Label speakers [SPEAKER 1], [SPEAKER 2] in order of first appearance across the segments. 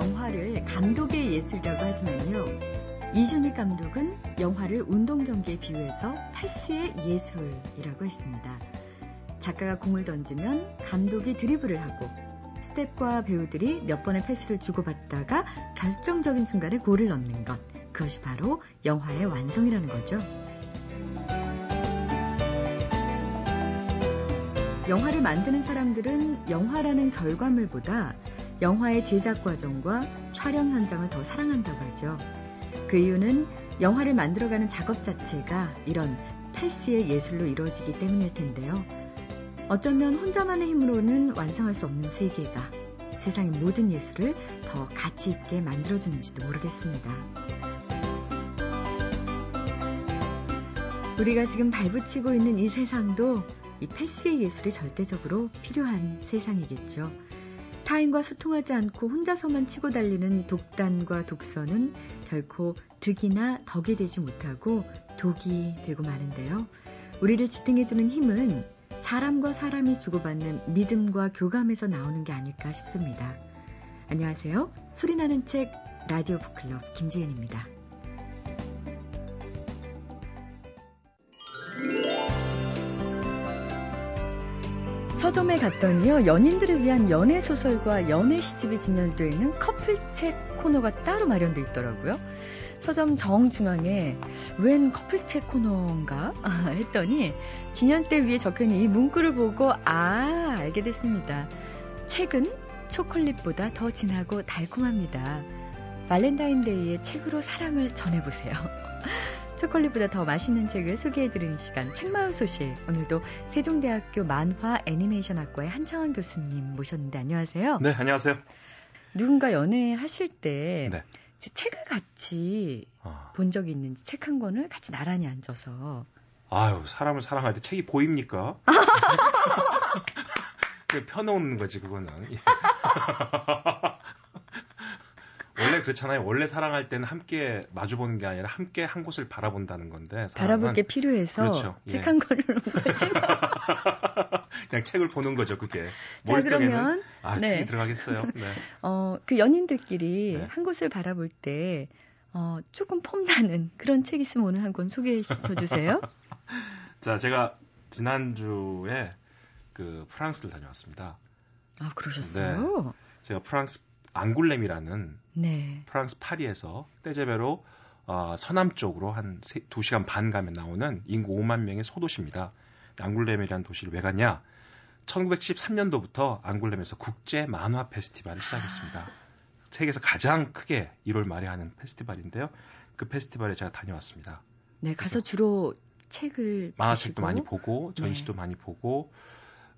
[SPEAKER 1] 영화를 감독의 예술이라고 하지만요. 이준익 감독은 영화를 운동 경기에 비유해서 패스의 예술이라고 했습니다. 작가가 공을 던지면 감독이 드리블을 하고 스텝과 배우들이 몇 번의 패스를 주고받다가 결정적인 순간에 골을 넣는 것. 그것이 바로 영화의 완성이라는 거죠. 영화를 만드는 사람들은 영화라는 결과물보다 영화의 제작 과정과 촬영 현장을 더 사랑한다고 하죠. 그 이유는 영화를 만들어가는 작업 자체가 이런 패스의 예술로 이루어지기 때문일 텐데요. 어쩌면 혼자만의 힘으로는 완성할 수 없는 세계가 세상의 모든 예술을 더 가치 있게 만들어주는지도 모르겠습니다. 우리가 지금 발붙이고 있는 이 세상도 이 패스의 예술이 절대적으로 필요한 세상이겠죠. 타인과 소통하지 않고 혼자서만 치고 달리는 독단과 독서는 결코 득이나 덕이 되지 못하고 독이 되고 마는데요. 우리를 지탱해주는 힘은 사람과 사람이 주고받는 믿음과 교감에서 나오는 게 아닐까 싶습니다. 안녕하세요. 소리나는 책 라디오 북클럽 김지은입니다. 서점에 갔더니요, 연인들을 위한 연애 소설과 연애 시집이 진열되어 있는 커플책 코너가 따로 마련되어 있더라고요. 서점 정중앙에 웬 커플책 코너인가 아, 했더니 진연대 위에 적혀있는 이 문구를 보고 아 알게 됐습니다. 책은 초콜릿보다 더 진하고 달콤합니다. 발렌타인데이에 책으로 사랑을 전해보세요. 초콜릿보다 더 맛있는 책을 소개해드리는 시간 책마을 소식 오늘도 세종대학교 만화 애니메이션학과의 한창원 교수님 모셨는데 안녕하세요.
[SPEAKER 2] 네 안녕하세요.
[SPEAKER 1] 누군가 연애하실 때 네. 책을 같이 아. 본 적이 있는지 책 한 권을 같이 나란히 앉아서
[SPEAKER 2] 아유 사람을 사랑할 때 책이 보입니까? 그 펴놓는 거지 그거는. 원래 그렇잖아요. 원래 사랑할 때는 함께 마주보는 게 아니라 함께 한 곳을 바라본다는 건데.
[SPEAKER 1] 바라볼 게 필요해서 그렇죠. 책한 예. 권을.
[SPEAKER 2] 그냥 책을 보는 거죠, 그게. 머릿속에는 아, 네. 책이 들어가겠어요. 네.
[SPEAKER 1] 어, 그 연인들끼리 네. 한 곳을 바라볼 때 어, 조금 폼나는 그런 책 있으면 오늘 한 권 소개해 주세요.
[SPEAKER 2] 자, 제가 지난주에 그 프랑스를 다녀왔습니다.
[SPEAKER 1] 아, 그러셨어요? 네.
[SPEAKER 2] 제가 프랑스 앙굴렘이라는 네. 프랑스 파리에서 떼제베로 어, 서남 쪽으로 한 2시간 반 가면 나오는 인구 5만 명의 소도시입니다. 앙굴렘이라는 도시를 왜 갔냐? 1973년도부터 앙굴렘에서 국제 만화 페스티벌을 시작했습니다. 세계에서 가장 크게 1월 말에 하는 페스티벌인데요. 그 페스티벌에 제가 다녀왔습니다.
[SPEAKER 1] 네, 가서 주로 책을
[SPEAKER 2] 만화책도 보시고. 많이 보고 전시도 네. 많이 보고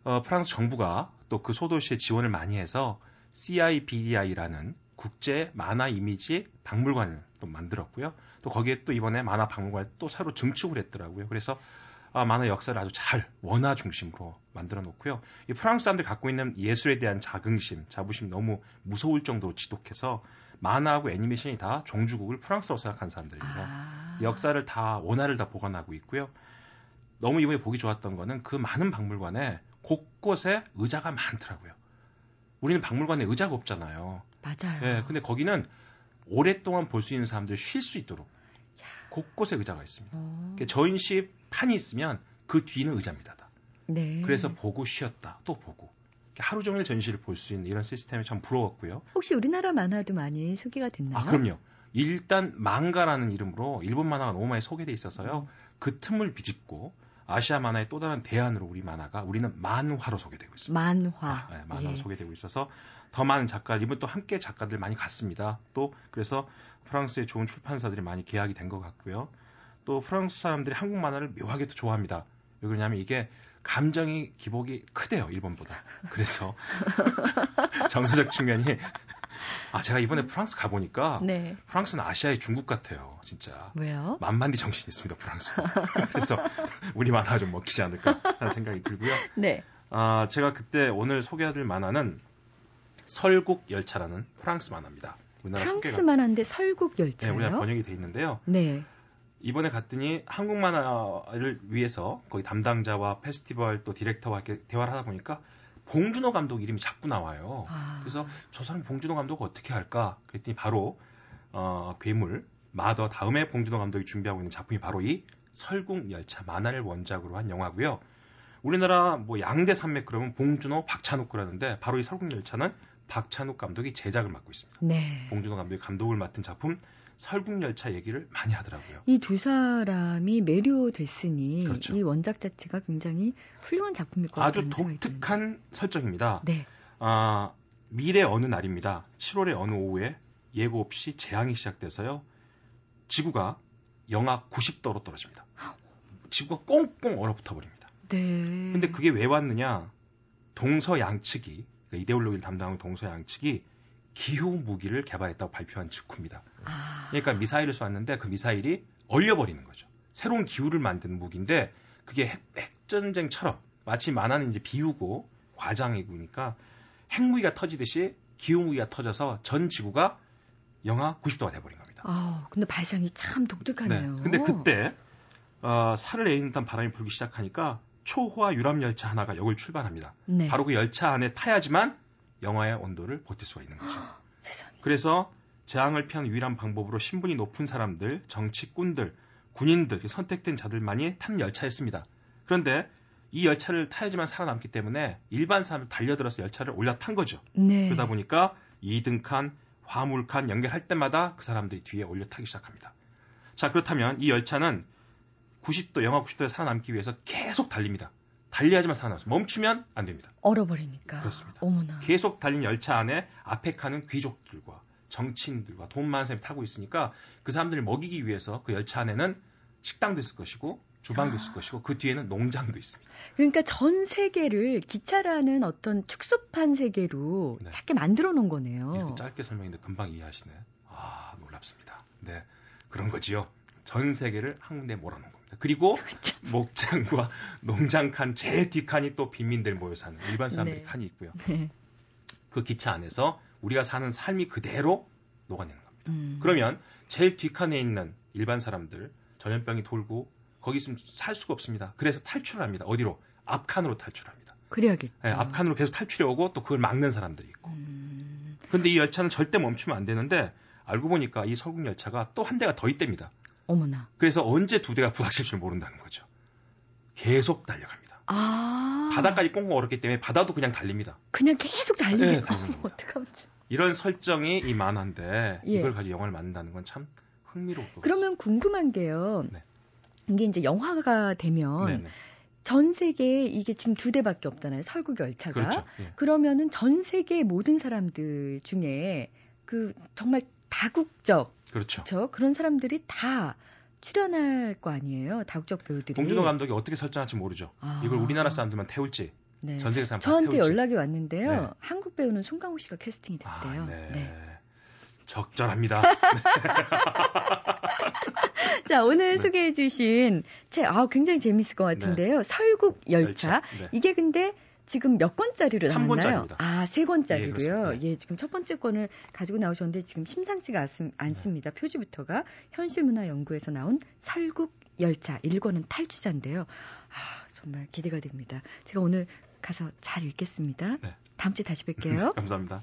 [SPEAKER 2] 어, 프랑스 정부가 또 그 소도시에 지원을 많이 해서 CIBDI라는 국제 만화 이미지 박물관을 또 만들었고요. 또 거기에 또 이번에 만화 박물관을 또 새로 증축을 했더라고요. 그래서 아, 만화 역사를 아주 잘 원화 중심으로 만들어 놓고요. 이 프랑스 사람들이 갖고 있는 예술에 대한 자긍심, 자부심이 너무 무서울 정도로 지독해서 만화하고 애니메이션이 다 종주국을 프랑스라고 생각하는 사람들입니다. 아. 역사를 다 원화를 다 보관하고 있고요. 너무 이번에 보기 좋았던 거는 그 많은 박물관에 곳곳에 의자가 많더라고요. 우리는 박물관에 의자가 없잖아요.
[SPEAKER 1] 맞아요.
[SPEAKER 2] 예, 근데 거기는 오랫동안 볼 수 있는 사람들이 쉴수 있도록 야. 곳곳에 의자가 있습니다. 어. 전시 판이 있으면 그 뒤는 의자입니다. 다. 네. 그래서 보고 쉬었다. 또 보고. 하루 종일 전시를 볼 수 있는 이런 시스템이 참 부러웠고요.
[SPEAKER 1] 혹시 우리나라 만화도 많이 소개가 됐나요?
[SPEAKER 2] 아, 그럼요. 일단 망가라는 이름으로 일본 만화가 너무 많이 소개돼 있어서요. 음. 그 틈을 비집고 아시아 만화의 또 다른 대안으로 우리 만화가 우리는 만화로 소개되고 있습니다.
[SPEAKER 1] 만화.
[SPEAKER 2] 아, 네, 만화로 예. 소개되고 있어서 더 많은 작가들, 이번 또 함께 작가들 많이 갔습니다. 또 그래서 프랑스의 좋은 출판사들이 많이 계약이 된 것 같고요. 또 프랑스 사람들이 한국 만화를 묘하게 도 좋아합니다. 왜 그러냐면 이게 감정이 기복이 크대요, 일본보다. 그래서 정서적 측면이 아, 제가 이번에 프랑스 가 보니까 네. 프랑스는 아시아의 중국 같아요, 진짜.
[SPEAKER 1] 왜요?
[SPEAKER 2] 만만디 정신이 있습니다, 프랑스. 그래서 우리 만화 좀 먹히지 않을까 하는 생각이 들고요. 네. 아, 제가 그때 오늘 소개해드릴 만화는 설국 열차라는 프랑스 만화입니다.
[SPEAKER 1] 프랑스. 만화인데 설국 열차요?
[SPEAKER 2] 네, 우리나라 번역이 돼 있는데요. 네. 이번에 갔더니 한국 만화를 위해서 거기 담당자와 페스티벌 또 디렉터와 이렇게 대화를 하다 보니까 봉준호 감독 이름이 자꾸 나와요.
[SPEAKER 1] 아.
[SPEAKER 2] 그래서 저 사람 봉준호 감독 어떻게 할까? 그랬더니 바로 어, 괴물 마더 다음에 봉준호 감독이 준비하고 있는 작품이 바로 이 설국열차 만화를 원작으로 한 영화고요. 우리나라 뭐 양대 산맥 그러면 봉준호, 박찬욱 그러는데 바로 이 설국열차는 박찬욱 감독이 제작을 맡고 있습니다.
[SPEAKER 1] 네.
[SPEAKER 2] 봉준호 감독이 감독을 맡은 작품 설국열차 얘기를 많이 하더라고요.
[SPEAKER 1] 이 두 사람이 매료됐으니
[SPEAKER 2] 그렇죠.
[SPEAKER 1] 이 원작 자체가 굉장히 훌륭한 작품일 것
[SPEAKER 2] 아주. 독특한 설정입니다.
[SPEAKER 1] 네.
[SPEAKER 2] 아, 미래 어느 날입니다. 7월의 어느 오후에 예고 없이 재앙이 시작돼서요. 지구가 영하 90도로 떨어집니다. 지구가 꽁꽁 얼어붙어 버립니다.
[SPEAKER 1] 네.
[SPEAKER 2] 근데 그게 왜 왔느냐? 동서양 측이 그러니까 이데올로기를 담당하는 동서양 측이 기후 무기를 개발했다고 발표한 직후입니다.
[SPEAKER 1] 아.
[SPEAKER 2] 그러니까 미사일을 쏘았는데 그 미사일이 얼려버리는 거죠. 새로운 기후를 만드는 무기인데 그게 핵, 핵전쟁처럼 마치 만화는 이제 비우고 과장이고니까 핵무기가 터지듯이 기후 무기가 터져서 전 지구가 영하 90도가 돼버린 겁니다.
[SPEAKER 1] 아, 근데 발상이 참 독특하네요.
[SPEAKER 2] 근데 그때 어, 살을 내는 듯한 바람이 불기 시작하니까 초호화 유람 열차 하나가 역을 출발합니다.
[SPEAKER 1] 네.
[SPEAKER 2] 바로 그 열차 안에 타야지만 영하의 온도를 버틸 수가 있는 거죠.
[SPEAKER 1] 세상에.
[SPEAKER 2] 그래서 재앙을 피하는 유일한 방법으로 신분이 높은 사람들, 정치꾼들, 군인들, 선택된 자들만이 탄 열차였습니다. 그런데 이 열차를 타야지만 살아남기 때문에 일반 사람을 달려들어서 열차를 올라탄 거죠.
[SPEAKER 1] 네.
[SPEAKER 2] 그러다 보니까 2등 칸, 화물 칸 연결할 때마다 그 사람들이 뒤에 올려 타기 시작합니다. 자, 그렇다면 이 열차는 90도, 영하 90도에 살아남기 위해서 계속 달립니다. 달려야지만 살아남습니다. 멈추면 안 됩니다.
[SPEAKER 1] 얼어버리니까.
[SPEAKER 2] 그렇습니다.
[SPEAKER 1] 어머나.
[SPEAKER 2] 계속 달린 열차 안에 앞에 칸은 귀족들과 정치인들과 돈 많은 사람이 타고 있으니까 그 사람들을 먹이기 위해서 그 열차 안에는 식당도 있을 것이고 주방도 있을 것이고 그 뒤에는 농장도 있습니다.
[SPEAKER 1] 그러니까 전 세계를 기차라는 어떤 축소판 세계로
[SPEAKER 2] 네.
[SPEAKER 1] 작게 만들어 놓은 거네요.
[SPEAKER 2] 이렇게 짧게 설명했는데 금방 이해하시네. 아 놀랍습니다. 네 그런 거지요. 전 세계를 한 군데 몰아놓은 겁니다. 그리고 목장과 농장 칸 제일 뒷칸이 또 빈민들 모여 사는 일반 사람들의
[SPEAKER 1] 네.
[SPEAKER 2] 칸이 있고요.
[SPEAKER 1] 네.
[SPEAKER 2] 그 기차 안에서 우리가 사는 삶이 그대로 녹아내는 겁니다.
[SPEAKER 1] 음.
[SPEAKER 2] 그러면 제일 뒷칸에 있는 일반 사람들 전염병이 돌고 거기 있으면 살 수가 없습니다. 그래서 탈출을 합니다. 어디로? 앞칸으로 탈출합니다.
[SPEAKER 1] 그래야겠죠.
[SPEAKER 2] 네, 앞칸으로 계속 탈출해 오고 또 그걸 막는 사람들이 있고.
[SPEAKER 1] 음.
[SPEAKER 2] 근데 이 열차는 절대 멈추면 안 되는데 알고 보니까 이 서국 열차가 또 한 대가 더 있답니다.
[SPEAKER 1] 어머나.
[SPEAKER 2] 그래서 언제 두 대가 부닥칠 줄 모른다는 거죠. 계속 달려갑니다.
[SPEAKER 1] 아.
[SPEAKER 2] 바다까지 꽁꽁 얼었기 때문에 바다도 그냥 달립니다.
[SPEAKER 1] 그냥 계속.
[SPEAKER 2] 네, 달리는 겁니다.
[SPEAKER 1] 어떡하면.
[SPEAKER 2] 이런 설정이 이 만화인데
[SPEAKER 1] 예.
[SPEAKER 2] 이걸 가지고 영화를 만든다는 건참 같습니다.
[SPEAKER 1] 그러면 궁금한 게요.
[SPEAKER 2] 네.
[SPEAKER 1] 이게 이제 영화가 되면
[SPEAKER 2] 네네.
[SPEAKER 1] 전 세계에 이게 지금 두 대밖에 없잖아요. 설국 열차가.
[SPEAKER 2] 그렇죠. 예.
[SPEAKER 1] 그러면은 전 세계 모든 사람들 중에 그 정말 다국적
[SPEAKER 2] 그렇죠.
[SPEAKER 1] 그렇죠? 그런 사람들이 다 출연할 거 아니에요. 다국적 배우들이.
[SPEAKER 2] 봉준호 감독이 어떻게 설정할지 모르죠.
[SPEAKER 1] 아.
[SPEAKER 2] 이걸 우리나라 사람들만 태울지
[SPEAKER 1] 네.
[SPEAKER 2] 전 세계 사람 다
[SPEAKER 1] 저한테
[SPEAKER 2] 태울지.
[SPEAKER 1] 연락이 왔는데요.
[SPEAKER 2] 네.
[SPEAKER 1] 한국 배우는 송강호 씨가 캐스팅이
[SPEAKER 2] 아,
[SPEAKER 1] 됐대요.
[SPEAKER 2] 네. 적절합니다.
[SPEAKER 1] 자, 오늘
[SPEAKER 2] 네.
[SPEAKER 1] 소개해 주신 책, 아, 굉장히 재밌을 것 같은데요. 설국 열차.
[SPEAKER 2] 네.
[SPEAKER 1] 이게 근데 지금 몇 권짜리로
[SPEAKER 2] 삼
[SPEAKER 1] 나왔나요?
[SPEAKER 2] 권짜리입니다.
[SPEAKER 1] 아, 세 권짜리로요.
[SPEAKER 2] 예.
[SPEAKER 1] 예, 지금 첫 번째 권을 가지고 나오셨는데 지금 심상치가 않- 않습니다. 표지부터가 현실문화연구에서 나온 설국 열차 1권은 탈주자인데요. 아, 정말 기대가 됩니다. 제가 오늘 가서 잘 읽겠습니다.
[SPEAKER 2] 네.
[SPEAKER 1] 다음 주에 다시 뵐게요.
[SPEAKER 2] 감사합니다.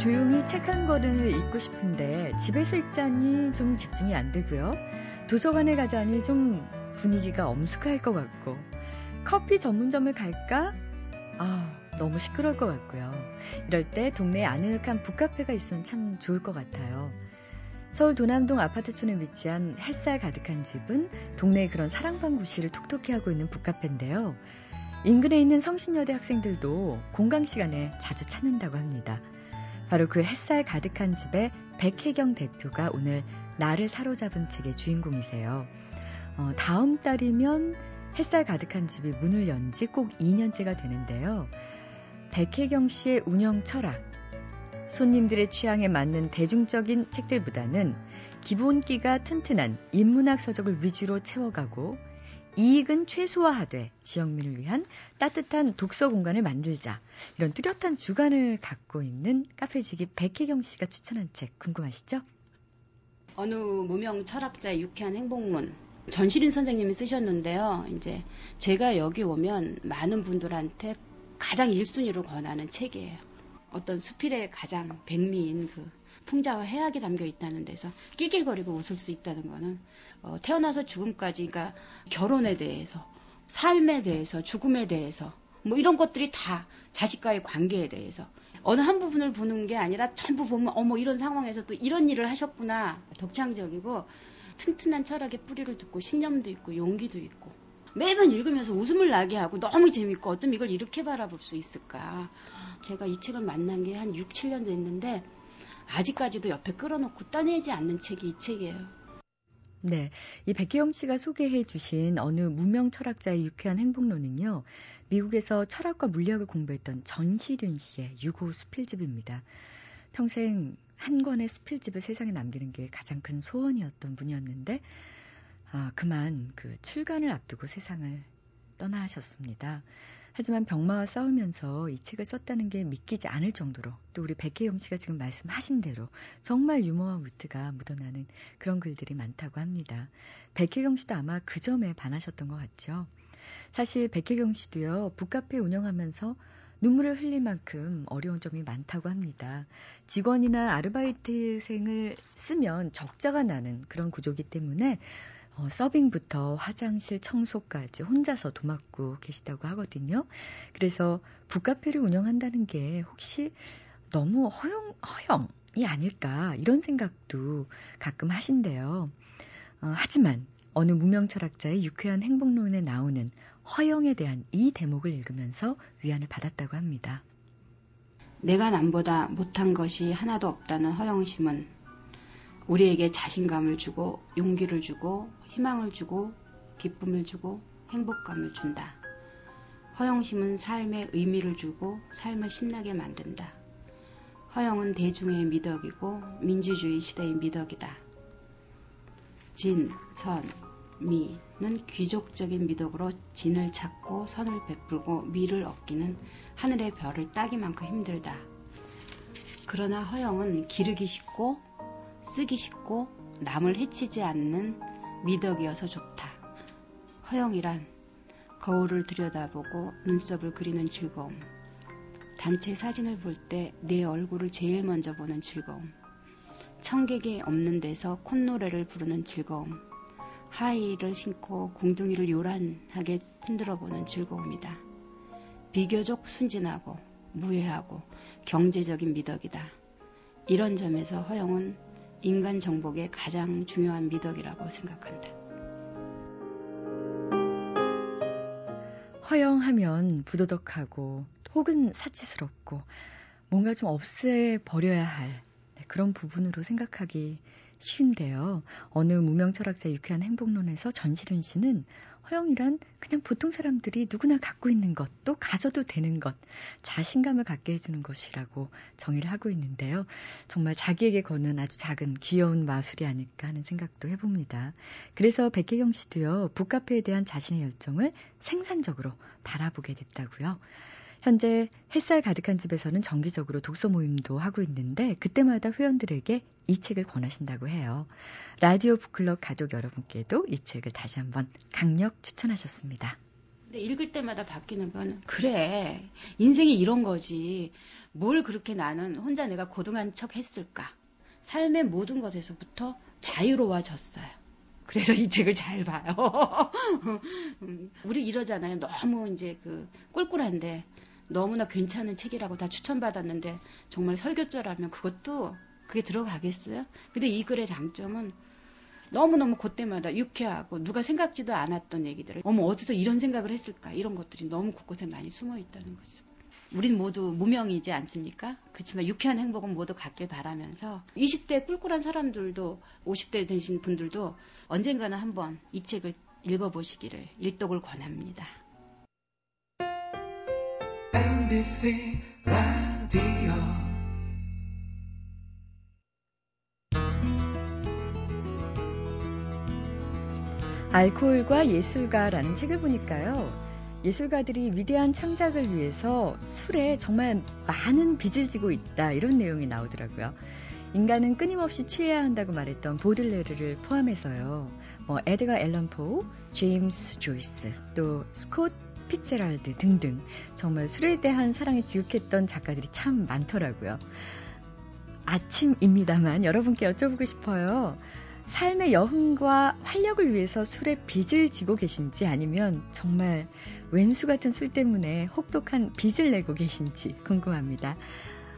[SPEAKER 1] 조용히 책 한 권을 읽고 싶은데 집에서 읽자니 좀 집중이 안 되고요. 도서관에 가자니 좀 분위기가 엄숙할 것 같고 커피 전문점을 갈까? 아 너무 시끄러울 것 같고요. 이럴 때 동네에 아늑한 북카페가 있으면 참 좋을 것 같아요. 서울 도남동 아파트촌에 위치한 햇살 가득한 집은 동네의 그런 사랑방 구실을 톡톡히 하고 있는 북카페인데요. 인근에 있는 성신여대 학생들도 공강 시간에 자주 찾는다고 합니다. 바로 그 햇살 가득한 집의 백혜경 대표가 오늘 나를 사로잡은 책의 주인공이세요. 어, 다음 달이면 햇살 가득한 집이 문을 연 지 꼭 2년째가 되는데요. 백혜경 씨의 운영 철학, 손님들의 취향에 맞는 대중적인 책들보다는 기본기가 튼튼한 인문학 서적을 위주로 채워가고 이익은 최소화하되 지역민을 위한 따뜻한 독서 공간을 만들자 이런 뚜렷한 주관을 갖고 있는 카페지기 백혜경 씨가 추천한 책 궁금하시죠?
[SPEAKER 3] 어느 무명 철학자의 유쾌한 행복론 전시린 선생님이 쓰셨는데요. 이제 제가 여기 오면 많은 분들한테 가장 1순위로 권하는 책이에요. 어떤 수필의 가장 백미인 그 풍자와 해악이 담겨 있다는 데서 낄낄거리고 웃을 수 있다는 거는 어, 태어나서 죽음까지 그러니까 결혼에 대해서 삶에 대해서 죽음에 대해서 뭐 이런 것들이 다 자식과의 관계에 대해서 어느 한 부분을 보는 게 아니라 전부 보면 어머 이런 상황에서 또 이런 일을 하셨구나 독창적이고 튼튼한 철학의 뿌리를 듣고 신념도 있고 용기도 있고 매번 읽으면서 웃음을 나게 하고 너무 재밌고 어쩜 이걸 이렇게 바라볼 수 있을까 제가 이 책을 만난 게 한 6, 7년 됐는데 아직까지도 옆에 끌어놓고 떠내지 않는 책이 이 책이에요.
[SPEAKER 1] 네. 이 백혜영 씨가 소개해 주신 어느 무명 철학자의 유쾌한 행복론은요. 미국에서 철학과 물리학을 공부했던 전시륜 씨의 유고 수필집입니다. 평생 한 권의 수필집을 세상에 남기는 게 가장 큰 소원이었던 분이었는데 아, 그만 그 출간을 앞두고 세상을 떠나셨습니다. 하지만 병마와 싸우면서 이 책을 썼다는 게 믿기지 않을 정도로 또 우리 백혜영 씨가 지금 말씀하신 대로 정말 유머와 위트가 묻어나는 그런 글들이 많다고 합니다. 백혜경 씨도 아마 그 점에 반하셨던 것 같죠. 사실 백혜경 씨도요, 북카페 운영하면서 눈물을 흘릴 만큼 어려운 점이 많다고 합니다. 직원이나 아르바이트생을 쓰면 적자가 나는 그런 구조기 때문에 어, 서빙부터 화장실 청소까지 혼자서 도맡고 계시다고 하거든요. 그래서 북카페를 운영한다는 게 혹시 너무 허용, 허영이 아닐까 이런 생각도 가끔 하신대요. 어, 하지만 어느 무명 철학자의 유쾌한 행복론에 나오는 허영에 대한 이 대목을 읽으면서 위안을 받았다고 합니다.
[SPEAKER 3] 내가 남보다 못한 것이 하나도 없다는 허영심은 우리에게 자신감을 주고 용기를 주고 희망을 주고 기쁨을 주고 행복감을 준다. 허영심은 삶에 의미를 주고 삶을 신나게 만든다. 허영은 대중의 미덕이고 민주주의 시대의 미덕이다. 진, 선, 미는 귀족적인 미덕으로 진을 찾고 선을 베풀고 미를 얻기는 하늘의 별을 따기만큼 힘들다. 그러나 허영은 기르기 쉽고 쓰기 쉽고 남을 해치지 않는 미덕이어서 좋다. 허영이란 거울을 들여다보고 눈썹을 그리는 즐거움. 단체 사진을 볼 때 내 얼굴을 제일 먼저 보는 즐거움. 청객이 없는 데서 콧노래를 부르는 즐거움. 하이를 신고 궁둥이를 요란하게 흔들어 보는 즐거움이다. 비교적 순진하고 무해하고 경제적인 미덕이다. 이런 점에서 허영은 인간 정복의 가장 중요한 미덕이라고 생각한다.
[SPEAKER 1] 허영하면 부도덕하고 혹은 사치스럽고 뭔가 좀 없애 버려야 할 네, 그런 부분으로 생각하기 쉬운데요. 어느 무명 철학자의 유쾌한 행복론에서 전시륜 씨는 허영이란 그냥 보통 사람들이 누구나 갖고 있는 것, 또 가져도 되는 것, 자신감을 갖게 해주는 것이라고 정의를 하고 있는데요. 정말 자기에게 거는 아주 작은 귀여운 마술이 아닐까 하는 생각도 해봅니다. 그래서 백혜경 씨도요, 북카페에 대한 자신의 열정을 생산적으로 바라보게 됐다고요. 현재 햇살 가득한 집에서는 정기적으로 독서 모임도 하고 있는데 그때마다 회원들에게 이 책을 권하신다고 해요. 라디오 북클럽 가족 여러분께도 이 책을 다시 한번 강력 추천하셨습니다.
[SPEAKER 3] 읽을 때마다 바뀌는 건 그래 인생이 이런 거지 뭘 그렇게 나는 혼자 내가 고등한 척 했을까 삶의 모든 것에서부터 자유로워졌어요. 그래서 이 책을 잘 봐요. 우리 이러잖아요. 너무 이제 그 꿀꿀한데 너무나 괜찮은 책이라고 다 추천받았는데 정말 설교자라면 그것도 그게 들어가겠어요? 근데 이 글의 장점은 너무너무 그때마다 유쾌하고 누가 생각지도 않았던 얘기들을 어머 어디서 이런 생각을 했을까 이런 것들이 너무 곳곳에 많이 숨어 있다는 거죠. 우린 모두 무명이지 않습니까? 그렇지만 유쾌한 행복은 모두 갖길 바라면서 20대 꿀꿀한 사람들도 50대 되신 분들도 언젠가는 한번 이 책을 읽어보시기를 일독을 권합니다. MBC 라디오
[SPEAKER 1] 알코올과 예술가라는 책을 보니까요. 예술가들이 위대한 창작을 위해서 술에 정말 많은 빚을 지고 있다 이런 내용이 나오더라고요. 인간은 끊임없이 취해야 한다고 말했던 보들레르를 포함해서요. 뭐 에드가 앨런 포, 제임스 조이스, 또 스콧 피츠제럴드 등등 정말 술에 대한 사랑에 지극했던 작가들이 참 많더라고요. 아침입니다만 여러분께 여쭤보고 싶어요. 삶의 여흥과 활력을 위해서 술에 빚을 지고 계신지 아니면 정말 왼수 같은 술 때문에 혹독한 빚을 내고 계신지 궁금합니다.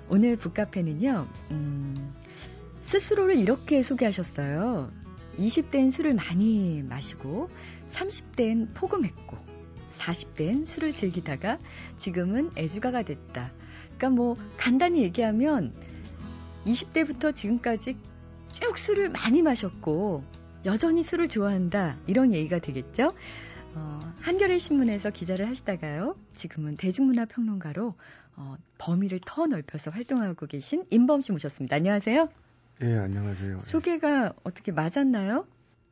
[SPEAKER 1] 오늘 북카페는요, 음, 스스로를 이렇게 소개하셨어요. 20대엔 술을 많이 마시고, 30대엔 포금했고, 40대엔 술을 즐기다가 지금은 애주가가 됐다. 그러니까 뭐 간단히 얘기하면 20대부터 지금까지 쭉 술을 많이 마셨고 여전히 술을 좋아한다 이런 얘기가 되겠죠. 어, 한겨레 신문에서 기자를 하시다가요. 지금은 대중문화 평론가로 어, 범위를 더 넓혀서 활동하고 계신 임범 씨 모셨습니다. 안녕하세요.
[SPEAKER 4] 예, 안녕하세요.
[SPEAKER 1] 소개가 어떻게 맞았나요?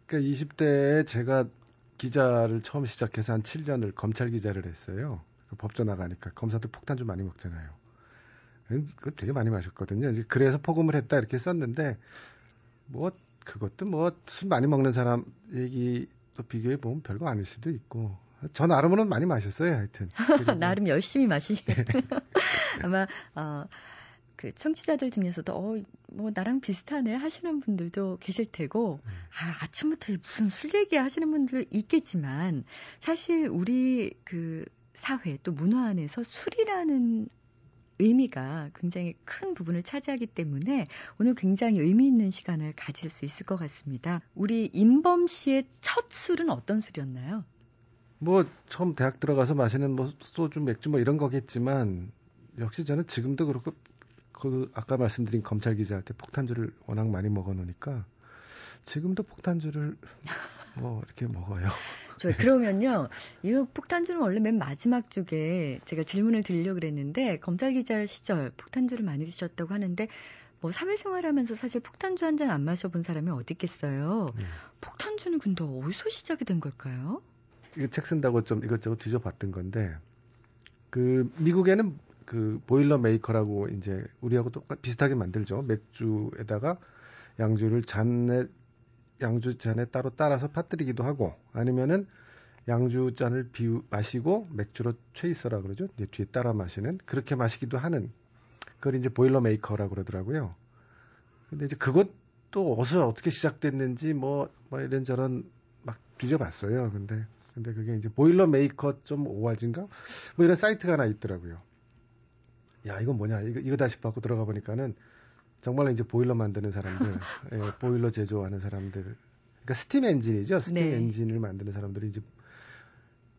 [SPEAKER 4] 그러니까 20대에 제가 기자를 처음 시작해서 한 7년을 검찰 기자를 했어요. 그 법조 나가니까 검사들 폭탄 좀 많이 먹잖아요. 그 되게 많이 마셨거든요. 이제 그래서 포금을 했다 이렇게 썼는데 뭐 그것도 뭐 술 많이 먹는 사람 얘기 또 비교해 보면 별거 아닐 수도 있고 전 나름으로는 많이 마셨어요. 하여튼
[SPEAKER 1] 나름 열심히 마시. 아마 어. 그 청취자들 중에서도 어 뭐 나랑 비슷하네 하시는 분들도 계실 테고 음. 아 아침부터 무슨 술 얘기 하시는 분들 있겠지만 사실 우리 그 사회 또 문화 안에서 술이라는 의미가 굉장히 큰 부분을 차지하기 때문에 오늘 굉장히 의미 있는 시간을 가질 수 있을 것 같습니다. 우리 임범 씨의 첫 술은 어떤 술이었나요?
[SPEAKER 4] 뭐 처음 대학 들어가서 마시는 뭐 소주, 맥주 뭐 이런 거겠지만 역시 저는 지금도 그렇고 그 아까 말씀드린 검찰 기자 할 때 폭탄주를 워낙 많이 먹어 놓으니까 지금도 폭탄주를 뭐 이렇게 먹어요.
[SPEAKER 1] 저 그러면요. 이 폭탄주는 원래 맨 마지막 쪽에 제가 질문을 드리려고 그랬는데 검찰 기자 시절 폭탄주를 많이 드셨다고 하는데 뭐 사회생활하면서 사실 폭탄주 한 잔 안 마셔본 사람이 어디 있겠어요. 네. 폭탄주는 근데 어디서 시작이 된 걸까요?
[SPEAKER 4] 이거 책 쓴다고 좀 이것저것 뒤져봤던 건데 그 미국에는 그 boilermaker라고 이제 우리하고 똑같 비슷하게 만들죠. 맥주에다가 양주를 잔에 양주 잔에 따로 따라서 빠뜨리기도 하고 아니면은 양주 잔을 비우 마시고 맥주로 chaser라 그러죠. 이제 뒤에 따라 마시는 그렇게 마시기도 하는 그걸 이제 boilermaker라고 그러더라고요. 근데 이제 그것도 어디서 어떻게 시작됐는지 뭐, 뭐 이런저런 막 뒤져봤어요. 근데 근데 그게 이제 boilermaker 점 org인가 뭐 이런 사이트가 하나 있더라고요. 야 이건 뭐냐 이거 이거 다시 받고 들어가 보니까는 정말 이제 보일러 만드는 사람들, 예, 보일러 제조하는 사람들, 그러니까 스팀 엔진이죠. 스팀 네. 엔진을 만드는 사람들이 이제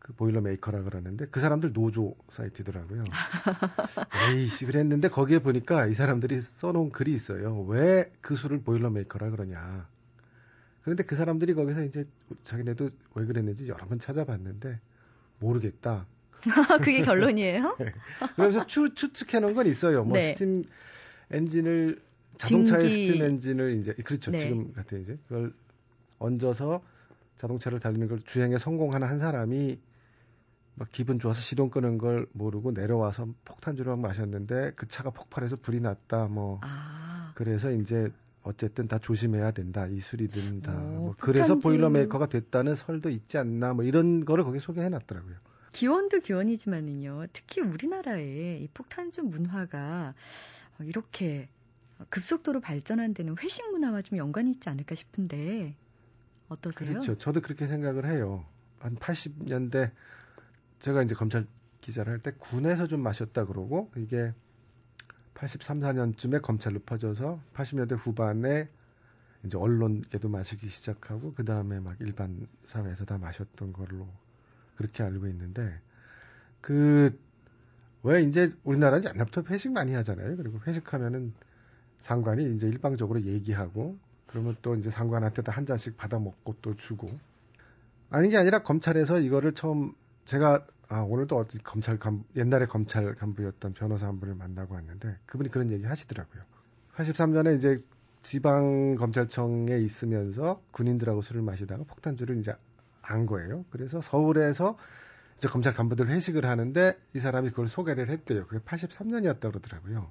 [SPEAKER 4] 그 boilermaker라 그러는데 그 사람들 노조 사이트더라고요. 에이씨 그랬는데 거기에 보니까 이 사람들이 써놓은 글이 있어요. 왜 그 술을 boilermaker라 그러냐. 그런데 그 사람들이 거기서 이제 자기네도 왜 그랬는지 여러 번 찾아봤는데 모르겠다.
[SPEAKER 1] 그게 결론이에요?
[SPEAKER 4] 네. 그래서 추, 추측해 놓은 건 있어요. 뭐 네. 스팀 엔진을 자동차의 증기... 스팀 엔진을 이제 그렇죠. 네. 지금 같은 이제 그걸 얹어서 자동차를 달리는 걸 주행에 성공하는 한 사람이 막 기분 좋아서 시동 끄는 걸 모르고 내려와서 폭탄주를 막 마셨는데 그 차가 폭발해서 불이 났다 뭐 아. 그래서 이제 어쨌든 다 조심해야 된다 이 술이 든 다뭐 그래서 boilermaker가 됐다는 설도 있지 않나 뭐 이런 거를 거기 소개해 놨더라고요.
[SPEAKER 1] 기원도 기원이지만은요 특히 우리나라의 이 폭탄주 문화가 이렇게 급속도로 발전한 데는 회식 문화와 좀 연관이 있지 않을까 싶은데 어떠세요?
[SPEAKER 4] 그렇죠. 저도 그렇게 생각을 해요. 한 80년대 제가 이제 검찰 기자를 할 때 군에서 좀 마셨다 그러고 이게 83, 4년쯤에 검찰로 퍼져서 80년대 후반에 이제 언론에도 마시기 시작하고 그 다음에 막 일반 사회에서 다 마셨던 걸로 그렇게 알고 있는데 그 왜 이제 우리나라는 옛날부터 회식 많이 하잖아요. 그리고 회식하면은 상관이 이제 일방적으로 얘기하고 그러면 또 이제 상관한테도 한 잔씩 받아 먹고 또 주고 아닌 게 아니라 검찰에서 이거를 처음 제가 아 오늘도 어디 검찰 간 옛날에 검찰 간부였던 변호사 한 분을 만나고 왔는데 그분이 그런 얘기 하시더라고요. 83년에 이제 지방 검찰청에 있으면서 군인들하고 술을 마시다가 폭탄주를 이제 안 거예요. 그래서 서울에서 이제 검찰 간부들 회식을 하는데 이 사람이 그걸 소개를 했대요. 그게 83년이었다 그러더라고요.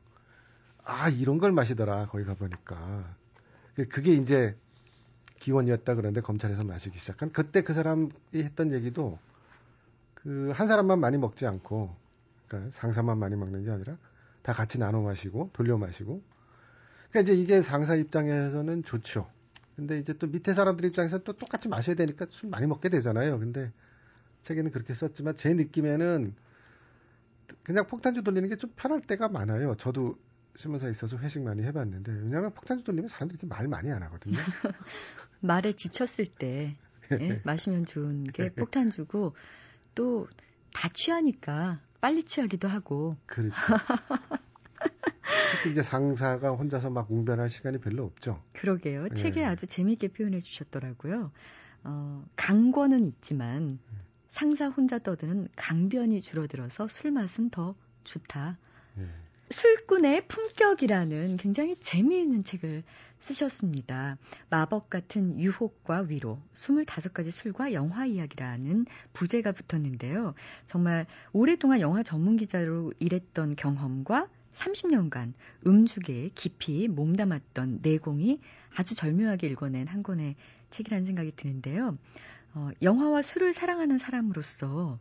[SPEAKER 4] 아, 이런 걸 마시더라, 거기 가보니까. 그게 이제 기원이었다 그런데 검찰에서 마시기 시작한 그때 그 사람이 했던 얘기도 그 한 사람만 많이 먹지 않고 그러니까 상사만 많이 먹는 게 아니라 다 같이 나눠 마시고 돌려 마시고 그러니까 이제 이게 상사 입장에서는 좋죠. 근데 이제 또 밑에 사람들 입장에서는 또 똑같이 마셔야 되니까 술 많이 먹게 되잖아요. 근데 책에는 그렇게 썼지만 제 느낌에는 그냥 폭탄주 돌리는 게 좀 편할 때가 많아요. 저도 신문사에 있어서 회식 많이 해봤는데 왜냐하면 폭탄주 돌리면 사람들이 이렇게 말 많이 안 하거든요.
[SPEAKER 1] 말에 지쳤을 때 예? 마시면 좋은 게 폭탄주고 또 다 취하니까 빨리 취하기도 하고.
[SPEAKER 4] 그렇죠. 특히 이제 상사가 혼자서 막 웅변할 시간이 별로 없죠.
[SPEAKER 1] 그러게요. 예. 책에 아주 재미있게 표현해 주셨더라고요. 어, 강권은 있지만 상사 혼자 떠드는 강변이 줄어들어서 술 맛은 더 좋다. 예. 술꾼의 품격이라는 굉장히 재미있는 책을 쓰셨습니다. 마법 같은 유혹과 위로, 25가지 술과 영화 이야기라는 부제가 붙었는데요. 정말 오랫동안 영화 전문 기자로 일했던 경험과 30년간 음주계에 깊이 몸담았던 내공이 아주 절묘하게 읽어낸 한 권의 책이라는 생각이 드는데요. 어, 영화와 술을 사랑하는 사람으로서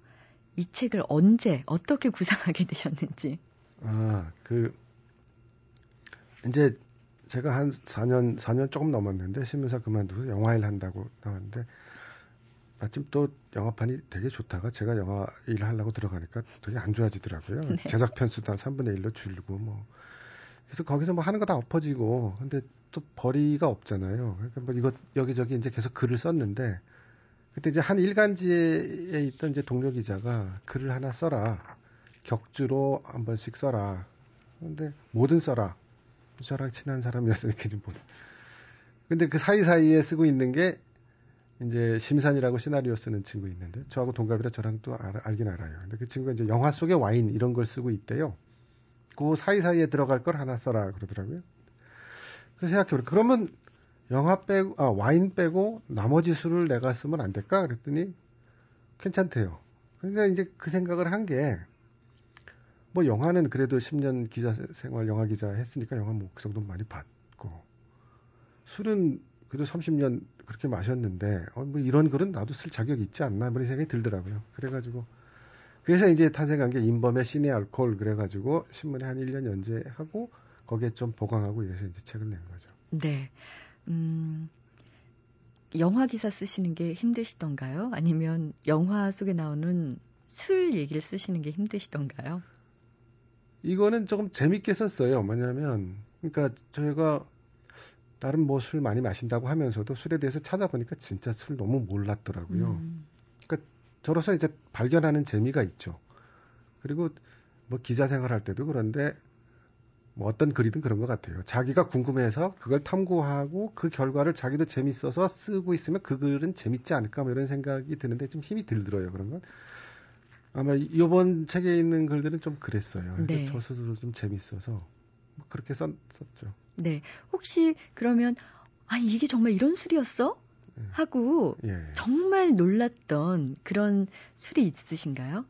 [SPEAKER 1] 이 책을 언제 어떻게 구상하게 되셨는지
[SPEAKER 4] 아, 그 이제 제가 한 4년 4년 조금 넘었는데 신문사 그만두고 영화일 한다고 나왔는데 마침 또 영화판이 되게 좋다가 제가 영화 일 하려고 들어가니까 되게 안 좋아지더라고요. 네. 제작 편수도 한 3분의 1로 줄고 뭐 그래서 거기서 뭐 하는 거 다 엎어지고 근데 또 벌이가 없잖아요. 그러니까 뭐 이거 여기저기 이제 계속 글을 썼는데 그때 이제 한 일간지에 있던 이제 동료 기자가 글을 하나 써라. 격주로 한 번씩 써라. 근데 뭐든 써라. 저랑 친한 사람이었으니까 좀 보다. 근데 그 사이사이에 쓰고 있는 게 이제 심산이라고 시나리오 쓰는 친구 있는데 저하고 동갑이라 저랑 또 알, 알긴 알아요. 근데 그 친구가 이제 영화 속의 와인 이런 걸 쓰고 있대요. 그 사이사이에 들어갈 걸 하나 써라 그러더라고요. 그래서 생각해보니 그러면 영화 빼고 아 와인 빼고 나머지 술을 내가 쓰면 안 될까 그랬더니 괜찮대요. 그래서 이제 그 생각을 한 게 뭐 영화는 그래도 10년 기자 생활 영화 기자 했으니까 영화 뭐 그 정도 많이 봤고 술은 그래도 30년 그렇게 마셨는데 어, 뭐 이런 글은 나도 쓸 자격이 있지 않나 그런 생각이 들더라고요. 그래가지고 그래서 이제 탄생한 게 인범의 시내 알코올 그래가지고 신문에 한 1년 연재하고 거기에 좀 보강하고 이래서 이제 책을 낸 거죠.
[SPEAKER 1] 네. 음, 영화 기사 쓰시는 게 힘드시던가요? 아니면 영화 속에 나오는 술 얘기를 쓰시는 게 힘드시던가요?
[SPEAKER 4] 이거는 조금 재밌게 썼어요. 뭐냐면, 그러니까 저희가 다른 뭐 술 많이 마신다고 하면서도 술에 대해서 찾아보니까 진짜 술 너무 몰랐더라고요. 음. 그러니까 저로서 이제 발견하는 재미가 있죠. 그리고 뭐 기자 생활할 때도 그런데 뭐 어떤 글이든 그런 것 같아요. 자기가 궁금해서 그걸 탐구하고 그 결과를 자기도 재밌어서 쓰고 있으면 그 글은 재밌지 않을까 뭐 이런 생각이 드는데 좀 힘이 들더라고요. 그런 건. 아마 이번 책에 있는 글들은 좀 그랬어요. 네. 저 스스로 좀 재밌어서 뭐 그렇게 썼, 썼죠.
[SPEAKER 1] 네. 혹시 그러면 아 이게 정말 이런 술이었어? 네. 하고 예. 정말 놀랐던 그런 술이 있으신가요?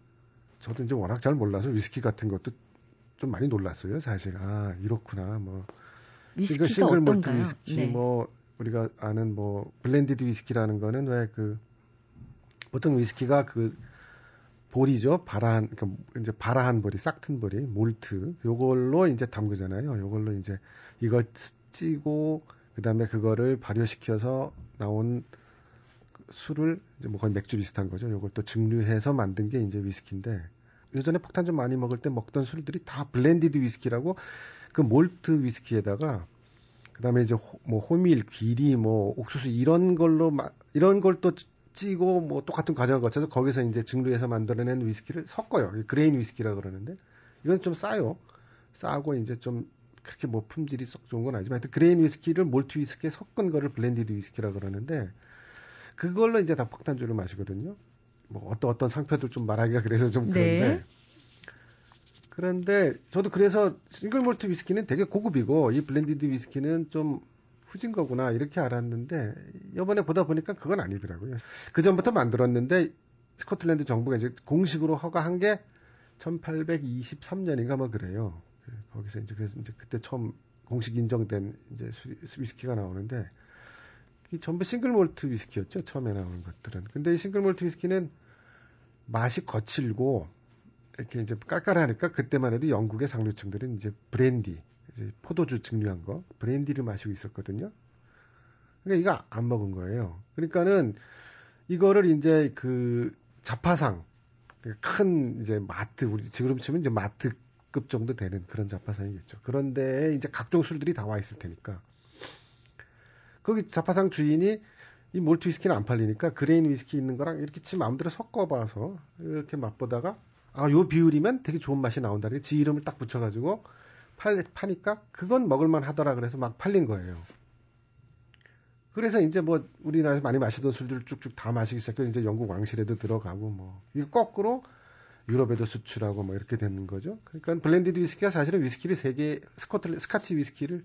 [SPEAKER 4] 저도 이제 워낙 잘 몰라서 위스키 같은 것도 좀 많이 놀랐어요. 사실 아 이렇구나 뭐
[SPEAKER 1] 위스키가 싱글 몰트
[SPEAKER 4] 위스키 네. 뭐 우리가 아는 뭐 blended 위스키라는 거는 왜 그 보통 위스키가 그 보리죠. 발아한, 그러니까 이제 발아한 보리, 싹튼 보리, 몰트. 요걸로 이제 담그잖아요. 요걸로 이제 이걸 찌고, 그 다음에 그거를 발효시켜서 나온 술을 이제 뭐 거의 맥주 비슷한 거죠. 요걸 또 증류해서 만든 게 이제 위스키인데, 요전에 폭탄 좀 많이 먹을 때 먹던 술들이 다 blended 위스키라고 그 몰트 위스키에다가 그다음에 이제 호, 뭐 호밀, 귀리, 뭐 옥수수 이런 걸로 마, 이런 걸 또 찌고 뭐 똑같은 과정을 거쳐서 거기서 이제 증류해서 만들어낸 위스키를 섞어요. grain 위스키라 그러는데 이건 좀 싸요. 싸고 이제 좀 그렇게 뭐 품질이 썩 좋은 건 아니지만 하여튼 grain 위스키를 몰트 위스키에 섞은 거를 blended 위스키라 그러는데 그걸로 이제 다 폭탄주를 마시거든요. 뭐 어떤 어떤 상표들 좀 말하기가 그래서 좀 그런데 네. 그런데 저도 그래서 싱글 몰트 위스키는 되게 고급이고 이 blended 위스키는 좀 후진 거구나 이렇게 알았는데 이번에 보다 보니까 그건 아니더라고요. 그 전부터 만들었는데 스코틀랜드 정부가 이제 공식으로 허가한 게 1823년인가 뭐 그래요. 거기서 이제 그래서 이제 그때 처음 공식 인정된 이제 위스키가 나오는데 전부 싱글 몰트 위스키였죠. 처음에 나오는 것들은. 근데 이 싱글 몰트 위스키는 맛이 거칠고 이렇게 이제 깔깔하니까 그때만 해도 영국의 상류층들은 이제 브랜디, 포도주 증류한 거, 브랜디를 마시고 있었거든요. 그러니까 이거 안 먹은 거예요. 그러니까는 이거를 이제 그 잡화상 큰 이제 마트 우리 지금 치면 이제 마트급 정도 되는 그런 잡화상이겠죠. 그런데 이제 각종 술들이 다 와 있을 테니까 거기 잡화상 주인이 이 몰트 위스키는 안 팔리니까 grain 위스키 있는 거랑 이렇게 지 마음대로 섞어봐서 이렇게 맛보다가 아 요 비율이면 되게 좋은 맛이 나온다. 지 이름을 딱 붙여가지고 팔 파니까 그건 먹을만 하더라 그래서 막 팔린 거예요. 그래서 이제 뭐 우리나라에서 많이 마시던 술들을 쭉쭉 다 마시기 시작해서 이제 영국 왕실에도 들어가고 뭐 이거 거꾸로 유럽에도 수출하고 뭐 이렇게 되는 거죠. 그러니까 blended 위스키가 사실은 위스키를 세계 스코틀 스카치 위스키를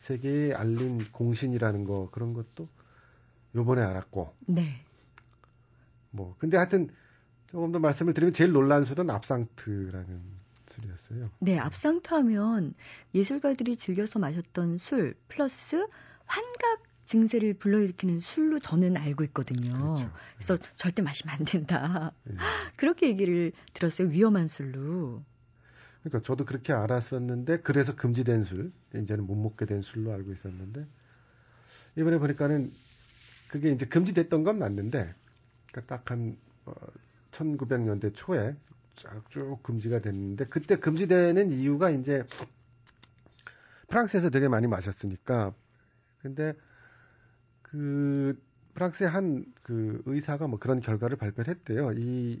[SPEAKER 4] 세계에 알린 공신이라는 거 그런 것도 요번에 알았고.
[SPEAKER 1] 네.
[SPEAKER 4] 뭐 근데 하여튼 조금 더 말씀을 드리면 제일 놀란 술은 압상트라는 술이었어요.
[SPEAKER 1] 네, 압상트 하면 예술가들이 즐겨서 마셨던 술 플러스 환각 증세를 불러일으키는 술로 저는 알고 있거든요.
[SPEAKER 4] 그렇죠.
[SPEAKER 1] 그래서 절대 마시면 안 된다.
[SPEAKER 4] 예.
[SPEAKER 1] 그렇게 얘기를 들었어요. 위험한 술로.
[SPEAKER 4] 그러니까 저도 그렇게 알았었는데 그래서 금지된 술 이제는 못 먹게 된 술로 알고 있었는데 이번에 보니까는 그게 이제 금지됐던 건 맞는데 그러니까 딱한 어, 1900년대 초에 쫙 쭉 금지가 됐는데 그때 금지되는 이유가 이제 프랑스에서 되게 많이 마셨으니까 근데 그 프랑스의 한 그 의사가 뭐 그런 결과를 발표를 했대요. 이,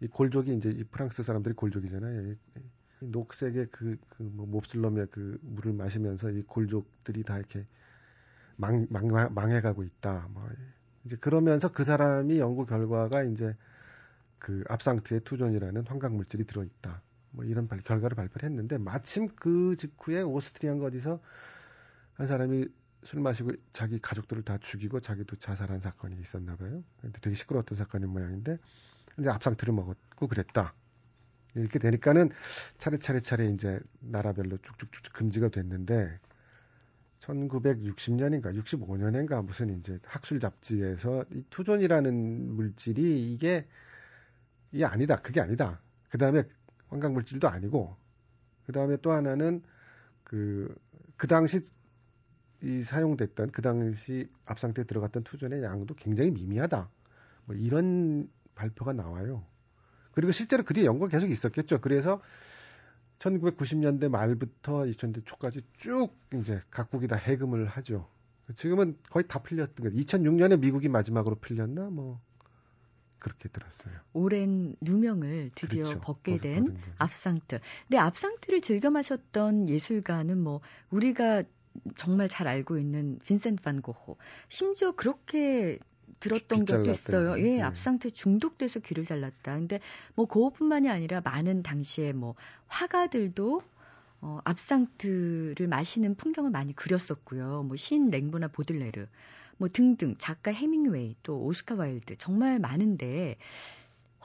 [SPEAKER 4] 이 골족이 이제 이 프랑스 사람들이 골족이잖아요. 이, 이 녹색의 그, 그, 뭐, 몹쓸놈의 그 물을 마시면서 이 골족들이 다 이렇게 망, 망, 망해가고 있다. 뭐, 이제 그러면서 그 사람이 연구 결과가 이제 그 압상트의 thujone이라는 환각 물질이 들어있다. 뭐 이런 발, 결과를 발표를 했는데 마침 그 직후에 오스트리아인가 어디서 한 사람이 술 마시고 자기 가족들을 다 죽이고 자기도 자살한 사건이 있었나 봐요. 근데 되게 시끄러웠던 사건인 모양인데 이제 압상트를 먹었고 그랬다. 이렇게 되니까는 차례차례 차례 이제 나라별로 쭉쭉쭉 금지가 됐는데 1960년인가 65년인가 무슨 이제 학술 잡지에서 이 thujone이라는 물질이 이게 이게 아니다. 그게 아니다. 그 다음에 환각 물질도 아니고 그 다음에 또 하나는 그 그 당시 이 사용됐던 그 당시 압상트에 들어갔던 thujone의 양도 굉장히 미미하다. 뭐 이런 발표가 나와요. 그리고 실제로 그 뒤에 연구가 계속 있었겠죠. 그래서 1990년대 말부터 2000년대 초까지 쭉 이제 각국이 다 해금을 하죠. 지금은 거의 다 풀렸던 거예요. 2006년에 미국이 마지막으로 풀렸나 뭐 그렇게 들었어요.
[SPEAKER 1] 오랜 누명을 드디어
[SPEAKER 4] 그렇죠.
[SPEAKER 1] 벗게
[SPEAKER 4] 벗-
[SPEAKER 1] 된. 압상트. 근데 압상트를 즐겨 마셨던 예술가는 뭐 우리가 정말 잘 알고 있는 빈센트 반 고호. 심지어 그렇게 들었던
[SPEAKER 4] 잘랐다는
[SPEAKER 1] 있어요.
[SPEAKER 4] 거.
[SPEAKER 1] 예,
[SPEAKER 4] 네.
[SPEAKER 1] 압상트 중독돼서 귀를 잘랐다. 근데 뭐 고호뿐만이 아니라 많은 당시에 뭐 화가들도 어, 압상트를 마시는 풍경을 많이 그렸었고요. 뭐 시인 랭보나 보들레르, 뭐 등등 작가 헤밍웨이 또 오스카 와일드 정말 많은데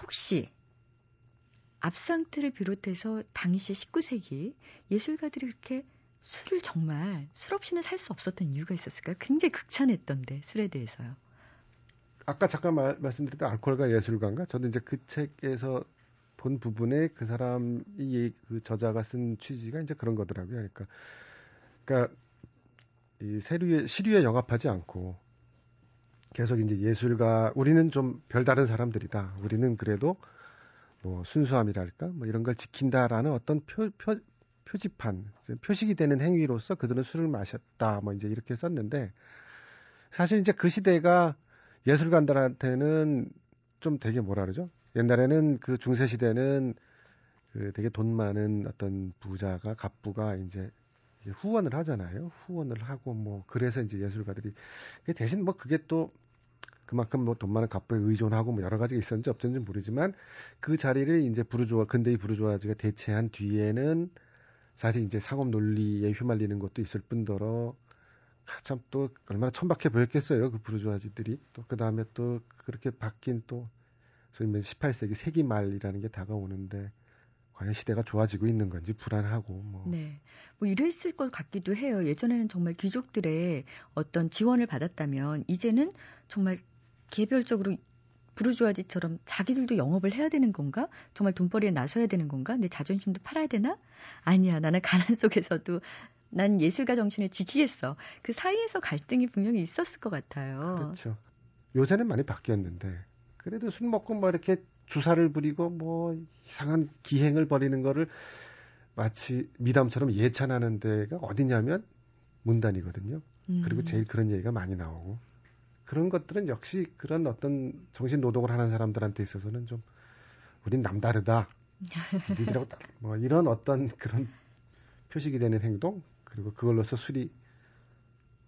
[SPEAKER 1] 혹시 압상트를 비롯해서 당시 19세기 예술가들이 그렇게 술을 정말 술 없이는 살 수 없었던 이유가 있었을까요? 굉장히 극찬했던데 술에 대해서요.
[SPEAKER 4] 아까 잠깐 말, 말씀드렸던 알코올과 예술가인가? 저도 이제 그 책에서 본 부분에 그 사람이 이- 그 저자가 쓴 취지가 이제 그런 거더라고요. 그러니까, 그러니까 이 세류에 시류에 영합하지 않고 계속 이제 예술가 우리는 좀 별다른 사람들이다. 우리는 그래도 뭐 순수함이랄까 뭐 이런 걸 지킨다라는 어떤 표, 표 표지판 표식이 되는 행위로서 그들은 술을 마셨다. 뭐 이제 이렇게 썼는데 사실 이제 그 시대가 예술가들한테는 좀 되게 뭐라 그러죠? 옛날에는 그 중세 시대는 그 되게 돈 많은 어떤 부자가 갑부가 이제 이제 후원을 하잖아요. 후원을 하고 뭐 그래서 이제 예술가들이 그 대신 뭐 그게 또 그만큼 뭐 돈 많은 갑부에 의존하고 뭐 여러 가지가 있었는지 없었는지 모르지만 그 자리를 이제 부르조아 근대의 부르조아즈가 대체한 뒤에는 사실 이제 상업 논리에 휘말리는 것도 있을 뿐더러 참 또 얼마나 천박해 보였겠어요 그 부르주아지들이 또 그 다음에 또 그렇게 바뀐 또 소위 말해 18세기 세기 말이라는 게 다가오는데 과연 시대가 좋아지고 있는 건지 불안하고 뭐.
[SPEAKER 1] 네. 뭐 이랬을 것 같기도 해요. 예전에는 정말 귀족들의 어떤 지원을 받았다면 이제는 정말 개별적으로 부르주아지처럼 자기들도 영업을 해야 되는 건가? 정말 돈벌이에 나서야 되는 건가? 내 자존심도 팔아야 되나? 아니야. 나는 가난 속에서도 난 예술가 정신을 지키겠어. 그 사이에서 갈등이 분명히 있었을 것 같아요.
[SPEAKER 4] 그렇죠. 요새는 많이 바뀌었는데 그래도 술 먹고 뭐 이렇게 주사를 부리고 뭐 이상한 기행을 벌이는 거를 마치 미담처럼 예찬하는 데가 어디냐면 문단이거든요. 음. 그리고 제일 그런 얘기가 많이 나오고 그런 것들은 역시 그런 어떤 정신 노동을 하는 사람들한테 있어서는 좀 우린 남다르다. 니들하고 뭐 이런 어떤 그런 표식이 되는 행동 그리고 그걸로서 술이